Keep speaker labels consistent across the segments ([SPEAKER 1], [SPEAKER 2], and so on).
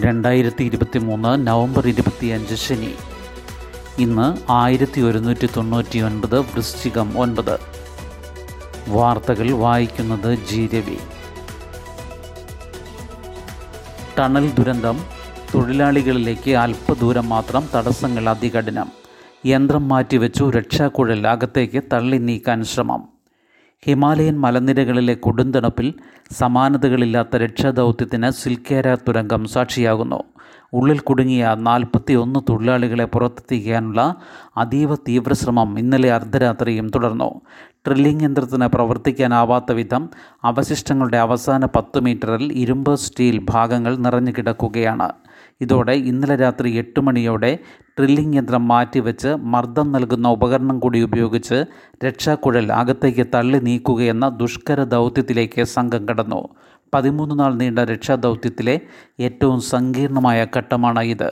[SPEAKER 1] രണ്ടായിരത്തി ഇരുപത്തി മൂന്ന് നവംബർ ഇരുപത്തിയഞ്ച് ശനി. ഇന്ന് ആയിരത്തി ഒരുന്നൂറ്റി തൊണ്ണൂറ്റി ഒൻപത് വൃശ്ചികം ഒൻപത്. വാർത്തകൾ വായിക്കുന്നത് ജി രവി. ടണൽ ദുരന്തം തൊഴിലാളികളിലേക്ക് അല്പദൂരം മാത്രം തടസ്സങ്ങൾ അതികഠിനം യന്ത്രം മാറ്റിവെച്ചു രക്ഷാക്കുഴൽ അകത്തേക്ക് തള്ളി നീക്കാൻ ശ്രമം. ഹിമാലയൻ മലനിരകളിലെ കൊടുന്തണുപ്പിൽ സമാനതകളില്ലാത്ത രക്ഷാദൗത്യത്തിന് സിൽക്കേര തുരങ്കം സാക്ഷിയാകുന്നു. ഉള്ളിൽ കുടുങ്ങിയ നാൽപ്പത്തി ഒന്ന് തൊഴിലാളികളെ പുറത്തെത്തിക്കാനുള്ള അതീവ തീവ്രശ്രമം ഇന്നലെ അർദ്ധരാത്രിയും തുടർന്നു. ഡ്രില്ലിംഗ് യന്ത്രത്തിന് പ്രവർത്തിക്കാനാവാത്ത വിധം അവശിഷ്ടങ്ങളുടെ അവസാന പത്ത് മീറ്ററിൽ ഇരുമ്പ് സ്റ്റീൽ ഭാഗങ്ങൾ നിറഞ്ഞു കിടക്കുകയാണ്. ഇതോടെ ഇന്നലെ രാത്രി എട്ട് മണിയോടെ ഡ്രില്ലിംഗ് യന്ത്രം മാറ്റിവെച്ച് മർദ്ദം നൽകുന്ന ഉപകരണം കൂടി ഉപയോഗിച്ച് രക്ഷാക്കുഴൽ അകത്തേക്ക് തള്ളി നീക്കുകയെന്ന ദുഷ്കര ദൗത്യത്തിലേക്ക് സംഘം കടന്നു. പതിമൂന്ന് നാൾ നീണ്ട രക്ഷാദൗത്യത്തിലെ ഏറ്റവും സങ്കീർണമായ ഘട്ടമാണ് ഇത്.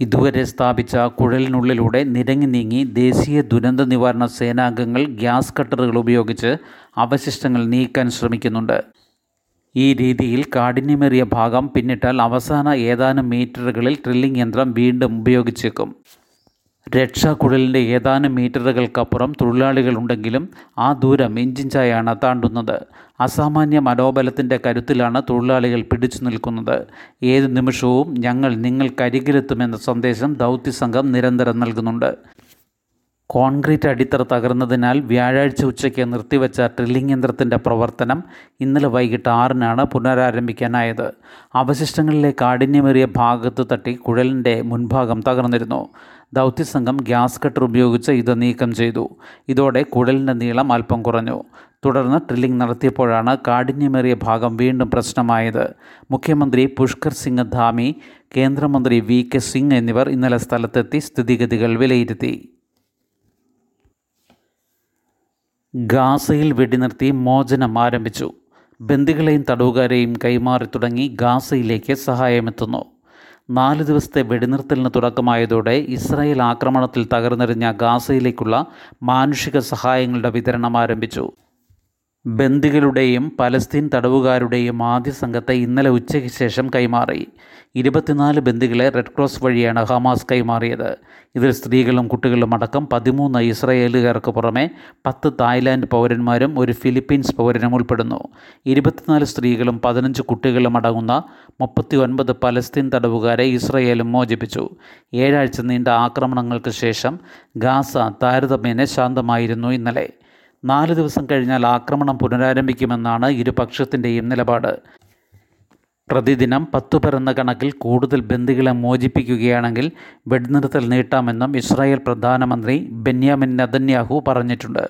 [SPEAKER 1] ഇതുവരെ സ്ഥാപിച്ച കുഴലിനുള്ളിലൂടെ നിരങ്ങി നീങ്ങി ദേശീയ ദുരന്ത നിവാരണ സേനാംഗങ്ങൾ ഗ്യാസ് കട്ടറുകൾ ഉപയോഗിച്ച് അവശിഷ്ടങ്ങൾ നീക്കാൻ ശ്രമിക്കുന്നുണ്ട്. ഈ രീതിയിൽ കാഠിന്യമേറിയ ഭാഗം പിന്നിട്ടാൽ അവസാന ഏതാനും മീറ്ററുകളിൽ ഡ്രില്ലിംഗ് യന്ത്രം വീണ്ടും ഉപയോഗിച്ചേക്കും. രക്ഷാക്കുഴലിന്റെ ഏതാനും മീറ്ററുകൾക്കപ്പുറം തൊഴിലാളികളുണ്ടെങ്കിലും ആ ദൂരം ഇഞ്ചിഞ്ചായാണ് താണ്ടുന്നത്. അസാമാന്യ മനോബലത്തിന്റെ കരുത്തിലാണ് തൊഴിലാളികൾ പിടിച്ചു നിൽക്കുന്നത്. ഏത് നിമിഷവും ഞങ്ങൾ നിങ്ങൾക്കരികിലെത്തുമെന്ന സന്ദേശം ദൗത്യസംഘം നിരന്തരം നൽകുന്നുണ്ട്. കോൺക്രീറ്റ് അടിത്തറ തകർന്നതിനാൽ വ്യാഴാഴ്ച ഉച്ചയ്ക്ക് നിർത്തിവെച്ച ഡ്രില്ലിംഗ് യന്ത്രത്തിന്റെ പ്രവർത്തനം ഇന്നലെ വൈകിട്ട് ആറിനാണ് പുനരാരംഭിക്കാനായത്. അവശിഷ്ടങ്ങളിലെ കാഠിന്യമേറിയ ഭാഗത്ത് തട്ടി കുഴലിന്റെ മുൻഭാഗം തകർന്നിരുന്നു. ദൗത്യസംഘം ഗ്യാസ് കട്ടർ ഉപയോഗിച്ച് ഇത് നീക്കം ചെയ്തു. ഇതോടെ കുഴലിന്റെ നീളം അല്പം കുറഞ്ഞു. തുടർന്ന് ഡ്രില്ലിംഗ് നടത്തിയപ്പോഴാണ് കാഠിന്യമേറിയ ഭാഗം വീണ്ടും പ്രശ്നമായത്. മുഖ്യമന്ത്രി പുഷ്കർ സിംഗ് ധാമി കേന്ദ്രമന്ത്രി വി കെ സിംഗ് എന്നിവർ ഇന്നലെ സ്ഥലത്തെത്തി സ്ഥിതിഗതികൾ വിലയിരുത്തി. ഗാസയിൽ വെടിനിർത്തി മോചനം ആരംഭിച്ചു. ബന്ദികളെയും തടവുകാരെയും കൈമാറി തുടങ്ങി ഗാസയിലേക്ക് സഹായമെത്തുന്നു. നാല് ദിവസത്തെ വെടിനിർത്തലിന് തുടക്കമായതോടെ ഇസ്രായേൽ ആക്രമണത്തിൽ തകർന്നെറിഞ്ഞ ഗാസയിലേക്കുള്ള മാനുഷിക സഹായങ്ങളുടെ വിതരണം ആരംഭിച്ചു. ബന്ദികളുടെയും പലസ്തീൻ തടവുകാരുടെയും ആദ്യ സംഘത്തെ ഇന്നലെ ഉച്ചയ്ക്ക് ശേഷം കൈമാറി. ഇരുപത്തിനാല് ബന്ദികളെ റെഡ് ക്രോസ് വഴിയാണ് ഹമാസ് കൈമാറിയത്. ഇതിൽ സ്ത്രീകളും കുട്ടികളും അടക്കം പതിമൂന്ന് ഇസ്രയേലുകാർക്ക് പുറമെ പത്ത് തായ്ലാൻഡ് പൗരന്മാരും ഒരു ഫിലിപ്പീൻസ് പൗരനും ഉൾപ്പെടുന്നു. ഇരുപത്തിനാല് സ്ത്രീകളും പതിനഞ്ച് കുട്ടികളും അടങ്ങുന്ന മുപ്പത്തി ഒൻപത് പലസ്തീൻ തടവുകാരെ ഇസ്രയേലും മോചിപ്പിച്ചു. ഏഴാഴ്ച നീണ്ട ആക്രമണങ്ങൾക്ക് ശേഷം ഗാസ താരതമ്യേന ശാന്തമായിരുന്നു ഇന്നലെ. നാല് ദിവസം കഴിഞ്ഞാൽ ആക്രമണം പുനരാരംഭിക്കുമെന്നാണ് ഇരുപക്ഷത്തിന്റെയും നിലപാട്. പ്രതിദിനം പത്തു പരന്ന കണക്കിൽ കൂടുതൽ ബന്ദികളെ മോചിപ്പിക്കുകയാണെങ്കിൽ വെടിനിർത്തൽ നീട്ടാമെന്നും ഇസ്രായേൽ പ്രധാനമന്ത്രി ബെന്യാമിൻ നദന്യാഹു പറഞ്ഞിട്ടുണ്ട്.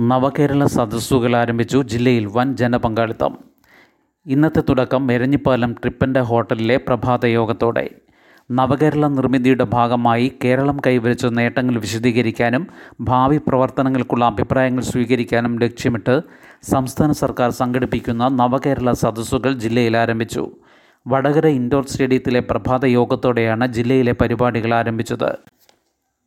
[SPEAKER 1] നവകേരള സദസ്സുകൾ ആരംഭിച്ചു ജില്ലയിൽ വൻ ജനപങ്കാളിത്തം. ഇന്നത്തെ തുടക്കം എരഞ്ഞിപ്പാലം ട്രിപ്പന്റെ ഹോട്ടലിലെ പ്രഭാത യോഗത്തോടെ നവകേരള നിർമ്മിതിയുടെ ഭാഗമായി കേരളം കൈവരിച്ച നേട്ടങ്ങൾ വിശദീകരിക്കാനും ഭാവി പ്രവർത്തനങ്ങൾക്കുള്ള അഭിപ്രായങ്ങൾ സ്വീകരിക്കാനും ലക്ഷ്യമിട്ട് സംസ്ഥാന സർക്കാർ സംഘടിപ്പിക്കുന്ന നവകേരള സദസ്സുകൾ ജില്ലയിൽ ആരംഭിച്ചു. വടകര ഇൻഡോർ സ്റ്റേഡിയത്തിലെ പ്രഭാത യോഗത്തോടെയാണ് ജില്ലയിലെ പരിപാടികൾ ആരംഭിച്ചത്.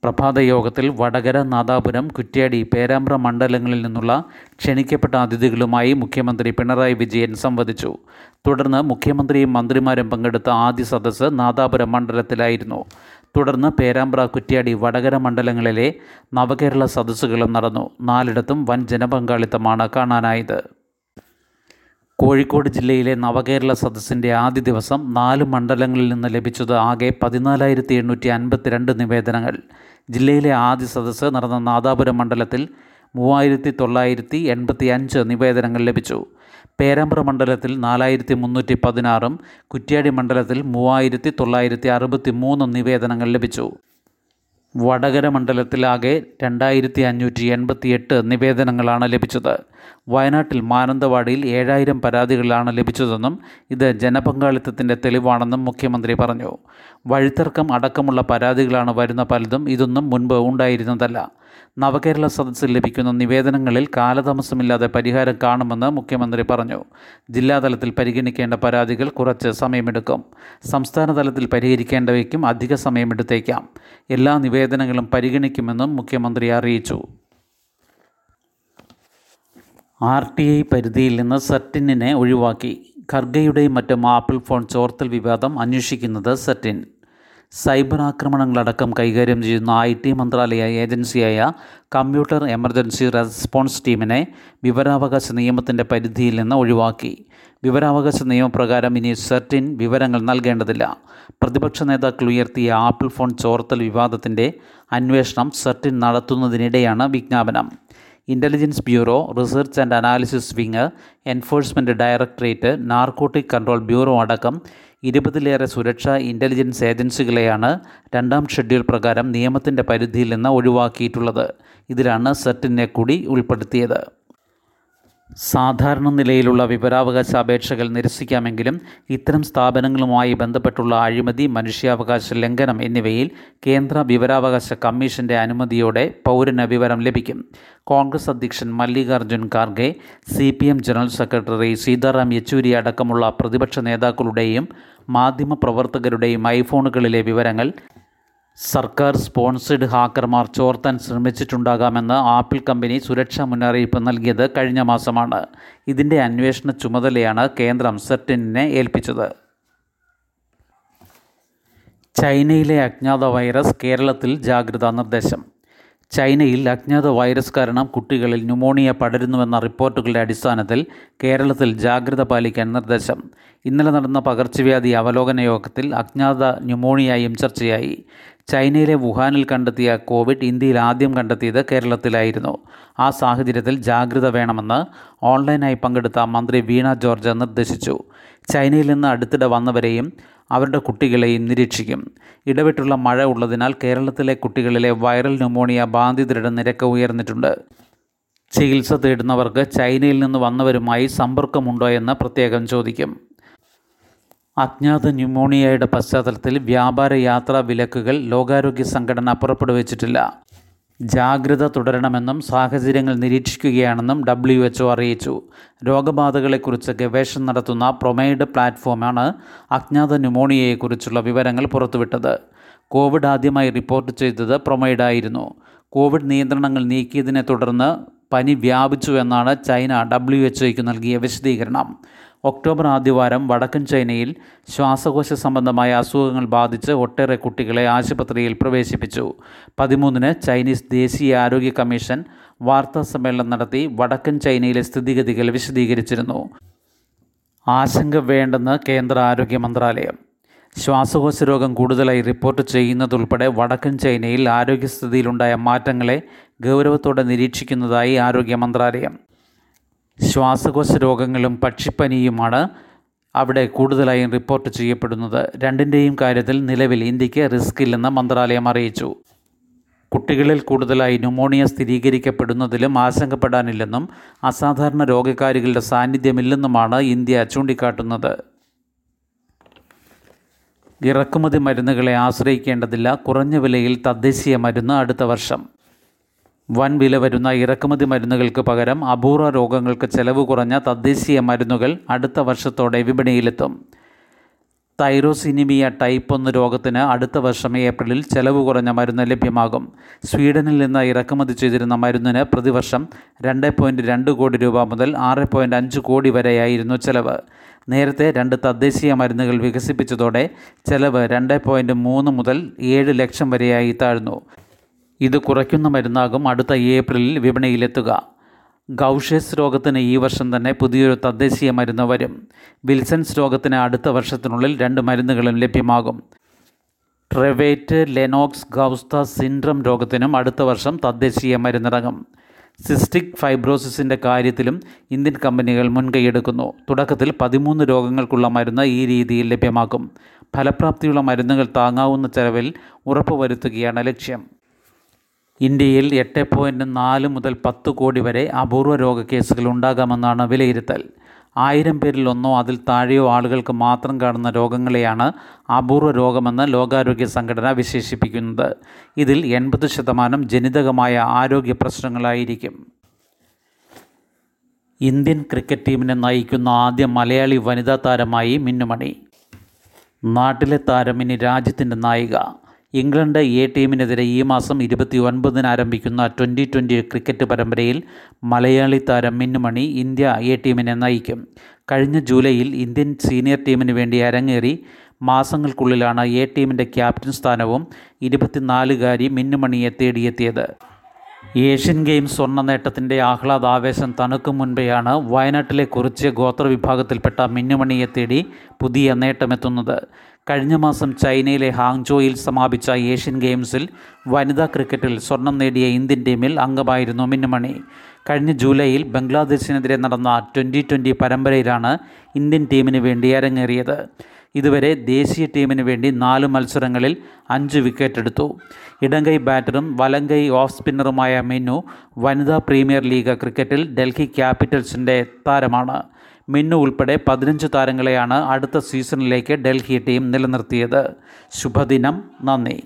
[SPEAKER 1] പ്രഭാത യോഗത്തിൽ വടകര നാദാപുരം കുറ്റ്യാടി പേരാമ്പ്ര മണ്ഡലങ്ങളിൽ നിന്നുള്ള ക്ഷണിക്കപ്പെട്ട അതിഥികളുമായി മുഖ്യമന്ത്രി പിണറായി വിജയൻ സംവദിച്ചു. തുടർന്ന് മുഖ്യമന്ത്രിയും മന്ത്രിമാരും പങ്കെടുത്ത ആദ്യ സദസ്സ് നാദാപുരം മണ്ഡലത്തിലായിരുന്നു. തുടർന്ന് പേരാമ്പ്ര കുറ്റ്യാടി വടകര മണ്ഡലങ്ങളിലെ നവകേരള സദസ്സുകളും നടന്നു. നാലിടത്തും വൻ ജനപങ്കാളിത്തമാണ് കാണാനായത്. കോഴിക്കോട് ജില്ലയിലെ നവകേരള സദസ്സിന്റെ ആദ്യ ദിവസം നാല് മണ്ഡലങ്ങളിൽ നിന്ന് ലഭിച്ചത് ആകെ പതിനാലായിരത്തി എണ്ണൂറ്റി അൻപത്തിരണ്ട് നിവേദനങ്ങൾ. ജില്ലയിലെ ആദ്യ സദസ്സ് നടന്ന നാദാപുരം മണ്ഡലത്തിൽ മൂവായിരത്തി തൊള്ളായിരത്തി എൺപത്തി അഞ്ച് നിവേദനങ്ങൾ ലഭിച്ചു. പേരാമ്പ്ര മണ്ഡലത്തിൽ നാലായിരത്തി മുന്നൂറ്റി പതിനാറും കുറ്റ്യാടി മണ്ഡലത്തിൽ മൂവായിരത്തി തൊള്ളായിരത്തി അറുപത്തി മൂന്ന് നിവേദനങ്ങൾ ലഭിച്ചു. വടകര മണ്ഡലത്തിലാകെ രണ്ടായിരത്തി അഞ്ഞൂറ്റി എൺപത്തി എട്ട് നിവേദനങ്ങളാണ് ലഭിച്ചത്. വയനാട്ടിൽ മാനന്തവാടിയിൽ ഏഴായിരം പരാതികളാണ് ലഭിച്ചതെന്നും ഇത് ജനപങ്കാളിത്തത്തിന്റെ തെളിവാണെന്നും മുഖ്യമന്ത്രി പറഞ്ഞു. വഴിത്തർക്കം അടക്കമുള്ള പരാതികളാണ് വരുന്ന പലതും ഇതൊന്നും മുൻപ് ഉണ്ടായിരുന്നതല്ല. നവകേരള സദസ്സിൽ ലഭിക്കുന്ന നിവേദനങ്ങളിൽ കാലതാമസമില്ലാതെ പരിഹാരം കാണുമെന്ന് മുഖ്യമന്ത്രി പറഞ്ഞു. ജില്ലാതലത്തിൽ പരിഗണിക്കേണ്ട പരാതികൾ കുറച്ച് സമയമെടുക്കും. സംസ്ഥാന തലത്തിൽ പരിഹരിക്കേണ്ടവയ്ക്കും അധിക സമയമെടുത്തേക്കാം. എല്ലാ നിവേദനങ്ങളും പരിഗണിക്കുമെന്നും മുഖ്യമന്ത്രി അറിയിച്ചു. ആർ ടി ഐ പരിധിയിൽ നിന്ന് സർട്ടിനെ ഒഴിവാക്കി. ഖർഗയുടെയും മറ്റും ആപ്പിൾ ഫോൺ ചോർത്തൽ വിവാദം അന്വേഷിക്കുന്നത് സെറ്റിൻ. സൈബർ ആക്രമണങ്ങളടക്കം കൈകാര്യം ചെയ്യുന്ന ഐ ടി മന്ത്രാലയ ഏജൻസിയായ കമ്പ്യൂട്ടർ എമർജൻസി റെസ്പോൺസ് ടീമിനെ വിവരാവകാശ നിയമത്തിന്റെ പരിധിയിൽ നിന്ന് ഒഴിവാക്കി. വിവരാവകാശ നിയമപ്രകാരം ഇനി സെർട്ടിൻ വിവരങ്ങൾ നൽകേണ്ടതില്ല. പ്രതിപക്ഷ നേതാക്കൾ ഉയർത്തിയ ആപ്പിൾ ഫോൺ ചോർത്തൽ വിവാദത്തിന്റെ അന്വേഷണം സെർട്ടിൻ നടത്തുന്നതിനിടെയാണ് വിജ്ഞാപനം. Intelligence Bureau Research and Analysis Wing Enforcement Directorate Narcotic Control Bureau അടക്കം ഇരുപതിലേറെ സുരക്ഷാ ഇന്റലിജൻസ് ഏജൻസികളെയാണ് രണ്ടാം ഷെഡ്യൂൾ പ്രകാരം നിയമത്തിന്റെ പരിധിയിൽ നിന്ന് ഒഴിവാക്കിയിട്ടുള്ളത്. ഇതിലാണ് സെറ്റിനെ കൂടി ഉൾപ്പെടുത്തിയത്. സാധാരണ നിലയിലുള്ള വിവരാവകാശ അപേക്ഷകൾ നിരസിക്കാമെങ്കിലും ഇത്തരം സ്ഥാപനങ്ങളുമായി ബന്ധപ്പെട്ടുള്ള അഴിമതി മനുഷ്യാവകാശ ലംഘനം എന്നിവയിൽ കേന്ദ്ര വിവരാവകാശ കമ്മീഷന്റെ അനുമതിയോടെ പൗരന് വിവരം ലഭിക്കും. കോൺഗ്രസ് അധ്യക്ഷൻ മല്ലികാർജുൻ ഖാർഗെ സി ജനറൽ സെക്രട്ടറി സീതാറാം യെച്ചൂരി അടക്കമുള്ള പ്രതിപക്ഷ നേതാക്കളുടെയും മാധ്യമപ്രവർത്തകരുടെയും ഐഫോണുകളിലെ വിവരങ്ങൾ സർക്കാർ സ്പോൺസേഡ് ഹാക്കർമാർ ചോർത്താൻ ശ്രമിച്ചിട്ടുണ്ടാകാമെന്ന് ആപ്പിൾ കമ്പനി സുരക്ഷാ മുന്നറിയിപ്പ് നൽകിയത് കഴിഞ്ഞ മാസമാണ്. ഇതിന്റെ അന്വേഷണ ചുമതലയാണ് കേന്ദ്രം സെർട്ടിനെ ഏൽപ്പിച്ചത്. ചൈനയിലെ അജ്ഞാത വൈറസ് കേരളത്തിൽ ജാഗ്രതാ നിർദ്ദേശം. ചൈനയിൽ അജ്ഞാത വൈറസ് കാരണം കുട്ടികളിൽ ന്യൂമോണിയ പടരുന്നുവെന്ന റിപ്പോർട്ടുകളുടെ അടിസ്ഥാനത്തിൽ കേരളത്തിൽ ജാഗ്രത പാലിക്കാൻ നിർദ്ദേശം. ഇന്നലെ നടന്ന പകർച്ചവ്യാധി അവലോകന യോഗത്തിൽ അജ്ഞാത ന്യൂമോണിയയും ചർച്ചയായി. ചൈനയിലെ വുഹാനിൽ കണ്ടെത്തിയ കോവിഡ് ഇന്ത്യയിൽ ആദ്യം കണ്ടെത്തിയത് കേരളത്തിലായിരുന്നു. ആ സാഹചര്യത്തിൽ ജാഗ്രത വേണമെന്ന് ഓൺലൈനായി പങ്കെടുത്ത മന്ത്രി വീണ ജോർജ് നിർദ്ദേശിച്ചു. ചൈനയിൽ നിന്ന് അടുത്തിടെ വന്നവരെയും അവരുടെ കുട്ടികളെയും നിരീക്ഷിക്കും. ഇടവിട്ടുള്ള മഴ ഉള്ളതിനാൽ കേരളത്തിലെ കുട്ടികളിലെ വൈറൽ ന്യൂമോണിയ ബാധിതരുടെ നിരക്ക് ഉയർന്നിട്ടുണ്ട്. ചികിത്സ തേടുന്നവർക്ക് ചൈനയിൽ നിന്ന് വന്നവരുമായി സമ്പർക്കമുണ്ടോ എന്ന് പ്രത്യേകം ചോദിക്കും. അജ്ഞാത ന്യൂമോണിയയുടെ പശ്ചാത്തലത്തിൽ വ്യാപാര യാത്രാ വിലക്കുകൾ ലോകാരോഗ്യ സംഘടന പുറപ്പെടുവിച്ചിട്ടില്ല. ജാഗ്രത തുടരണമെന്നും സാഹചര്യങ്ങൾ നിരീക്ഷിക്കുകയാണെന്നും ഡബ്ല്യു എച്ച്ഒ അറിയിച്ചു. രോഗബാധകളെക്കുറിച്ച് ഗവേഷണം നടത്തുന്ന പ്രൊമൈഡ് പ്ലാറ്റ്ഫോമാണ് അജ്ഞാത ന്യൂമോണിയയെക്കുറിച്ചുള്ള വിവരങ്ങൾ പുറത്തുവിട്ടത്. കോവിഡ് ആദ്യമായി റിപ്പോർട്ട് ചെയ്തത് പ്രൊമൈഡായിരുന്നു കോവിഡ് നിയന്ത്രണങ്ങൾ നീക്കിയതിനെ തുടർന്ന് പനി വ്യാപിച്ചു എന്നാണ് ചൈന ഡബ്ല്യു എച്ച്ഒയ്ക്ക് നൽകിയ വിശദീകരണം. ഒക്ടോബർ ആദ്യവാരം വടക്കൻ ചൈനയിൽ ശ്വാസകോശ സംബന്ധമായ അസുഖങ്ങൾ ബാധിച്ച് ഒട്ടേറെ കുട്ടികളെ ആശുപത്രിയിൽ പ്രവേശിപ്പിച്ചു. പതിമൂന്നിന് ചൈനീസ് ദേശീയ ആരോഗ്യ കമ്മീഷൻ വാർത്താ സമ്മേളനം നടത്തി വടക്കൻ ചൈനയിലെ സ്ഥിതിഗതികൾ വിശദീകരിച്ചിരുന്നു. ആശങ്ക വേണ്ടെന്ന് കേന്ദ്ര ആരോഗ്യ മന്ത്രാലയം. ശ്വാസകോശ രോഗം കൂടുതലായി റിപ്പോർട്ട് ചെയ്യുന്നതുൾപ്പെടെ വടക്കൻ ചൈനയിൽ ആരോഗ്യസ്ഥിതിയിലുണ്ടായ മാറ്റങ്ങളെ ഗൗരവത്തോടെ നിരീക്ഷിക്കുന്നതായി ആരോഗ്യ മന്ത്രാലയം. ശ്വാസകോശ രോഗങ്ങളും പക്ഷിപ്പനിയുമാണ് അവിടെ കൂടുതലായും റിപ്പോർട്ട് ചെയ്യപ്പെടുന്നത്. രണ്ടിന്റെയും കാര്യത്തിൽ നിലവിൽ ഇന്ത്യയ്ക്ക് റിസ്ക് ഇല്ലെന്ന് മന്ത്രാലയം അറിയിച്ചു. കുട്ടികളിൽ കൂടുതലായി ന്യൂമോണിയ സ്ഥിരീകരിക്കപ്പെടുന്നതിലും ആശങ്കപ്പെടാനില്ലെന്നും അസാധാരണ രോഗകാരികളുടെ സാന്നിധ്യമില്ലെന്നുമാണ് ഇന്ത്യ ചൂണ്ടിക്കാട്ടുന്നത്. ഇറക്കുമതി മരുന്നുകളെ ആശ്രയിക്കേണ്ടതില്ല. കുറഞ്ഞ വിലയിൽ തദ്ദേശീയ മരുന്ന് അടുത്ത വർഷം. വൻ വില വരുന്ന ഇറക്കുമതി മരുന്നുകൾക്ക് പകരം അപൂർവ രോഗങ്ങൾക്ക് ചെലവ് കുറഞ്ഞ തദ്ദേശീയ മരുന്നുകൾ അടുത്ത വർഷത്തോടെ വിപണിയിലെത്തും. തൈറോസിനിമിയ ടൈപ്പ് ഒന്ന് രോഗത്തിന് അടുത്ത വർഷം ഏപ്രിലിൽ ചെലവ് കുറഞ്ഞ മരുന്ന് ലഭ്യമാകും. സ്വീഡനിൽ നിന്ന് ഇറക്കുമതി ചെയ്തിരുന്ന മരുന്നിന് പ്രതിവർഷം രണ്ട് പോയിന്റ് രണ്ട് കോടി രൂപ മുതൽ ആറ് പോയിന്റ് അഞ്ച് കോടി വരെയായിരുന്നു ചെലവ്. നേരത്തെ രണ്ട് തദ്ദേശീയ മരുന്നുകൾ വികസിപ്പിച്ചതോടെ ചെലവ് രണ്ട് പോയിന്റ് മൂന്ന് മുതൽ ഏഴ് ലക്ഷം വരെയായി താഴ്ന്നു. ഇത് കുറയ്ക്കുന്ന മരുന്നാകും അടുത്ത ഏപ്രിലിൽ വിപണിയിലെത്തുക. ഗൗഷേസ് രോഗത്തിന് ഈ വർഷം തന്നെ പുതിയൊരു തദ്ദേശീയ മരുന്ന് വരും. വിൽസൺസ് രോഗത്തിന് അടുത്ത വർഷത്തിനുള്ളിൽ രണ്ട് മരുന്നുകളും ലഭ്യമാകും. ട്രെവേറ്റ് ലെനോക്സ് ഗൗസ്ത സിൻഡ്രം രോഗത്തിനും അടുത്ത വർഷം തദ്ദേശീയ മരുന്നിറങ്ങും. സിസ്റ്റിക് ഫൈബ്രോസിസിന്റെ കാര്യത്തിലും ഇന്ത്യൻ കമ്പനികൾ മുൻകൈയെടുക്കുന്നു തുടക്കത്തിൽ പതിമൂന്ന് രോഗങ്ങൾക്കുള്ള മരുന്ന് ഈ രീതിയിൽ ലഭ്യമാക്കും. ഫലപ്രാപ്തിയുള്ള മരുന്നുകൾ താങ്ങാവുന്ന ചെലവിൽ ഉറപ്പുവരുത്തുകയാണ് ലക്ഷ്യം. ഇന്ത്യയിൽ എട്ട് പോയിന്റ് നാല് മുതൽ പത്ത് കോടി വരെ അപൂർവ രോഗ കേസുകൾ ഉണ്ടാകാമെന്നാണ് വിലയിരുത്തൽ. ആയിരം പേരിൽ ഒന്നോ അതിൽ താഴെയോ ആളുകൾക്ക് മാത്രം കാണുന്ന രോഗങ്ങളെയാണ് അപൂർവ രോഗമെന്ന് ലോകാരോഗ്യ സംഘടന വിശേഷിപ്പിക്കുന്നത്. ഇതിൽ എൺപത് ശതമാനം ജനിതകമായ ആരോഗ്യ പ്രശ്നങ്ങളായിരിക്കും. ഇന്ത്യൻ ക്രിക്കറ്റ് ടീമിനെ നയിക്കുന്ന ആദ്യ മലയാളി വനിതാ താരമായി മിന്നുമണി. നാട്ടിലെ താരം ഇനി രാജ്യത്തിന്റെ നായിക. ഇംഗ്ലണ്ട് എ ടീമിനെതിരെ ഈ മാസം ഇരുപത്തി ഒൻപതിന് ആരംഭിക്കുന്ന ട്വന്റി ട്വന്റി ക്രിക്കറ്റ് പരമ്പരയിൽ മലയാളി താരം മിന്നുമണി ഇന്ത്യ എ ടീമിനെ നയിക്കും. കഴിഞ്ഞ ജൂലൈയിൽ ഇന്ത്യൻ സീനിയർ ടീമിന് വേണ്ടി അരങ്ങേറി മാസങ്ങൾക്കുള്ളിലാണ് എ ടീമിന്റെ ക്യാപ്റ്റൻ സ്ഥാനവും ഇരുപത്തിനാലുകാരി മിന്നുമണിയെ തേടിയെത്തിയത്. ഏഷ്യൻ ഗെയിംസ് സ്വർണ നേട്ടത്തിന്റെ ആഹ്ലാദാവേശം തണുക്കും മുൻപെയാണ് വയനാട്ടിലെ കുറിച്യ ഗോത്രവിഭാഗത്തിൽപ്പെട്ട മിന്നുമണിയെ തേടി പുതിയ നേട്ടമെത്തുന്നത്. കഴിഞ്ഞ മാസം ചൈനയിലെ ഹാങ്ജോയിൽ സമാപിച്ച ഏഷ്യൻ ഗെയിംസിൽ വനിതാ ക്രിക്കറ്റിൽ സ്വർണം നേടിയ ഇന്ത്യൻ ടീമിൽ അംഗമായിരുന്നു മിന്നുമണി. കഴിഞ്ഞ ജൂലൈയിൽ ബംഗ്ലാദേശിനെതിരെ നടന്ന ട്വന്റി ട്വന്റി പരമ്പരയിലാണ് ഇന്ത്യൻ ടീമിന് വേണ്ടി അരങ്ങേറിയത്. ഇതുവരെ ദേശീയ ടീമിന് വേണ്ടി നാല് മത്സരങ്ങളിൽ അഞ്ച് വിക്കറ്റ് എടുത്തു. ഇടങ്കൈ ബാറ്ററും വലങ്കൈ ഓഫ് സ്പിന്നറുമായ മിന്നു വനിതാ പ്രീമിയർ ലീഗ് ക്രിക്കറ്റിൽ ഡൽഹി ക്യാപിറ്റൽസിന്റെ താരമാണ്. മിന്നു ഉൾപ്പെടെ പതിനഞ്ച് താരങ്ങളെയാണ് അടുത്ത സീസണിലേക്ക് ഡൽഹി ടീം നിലനിർത്തിയത്. ശുഭദിനം. നന്ദി.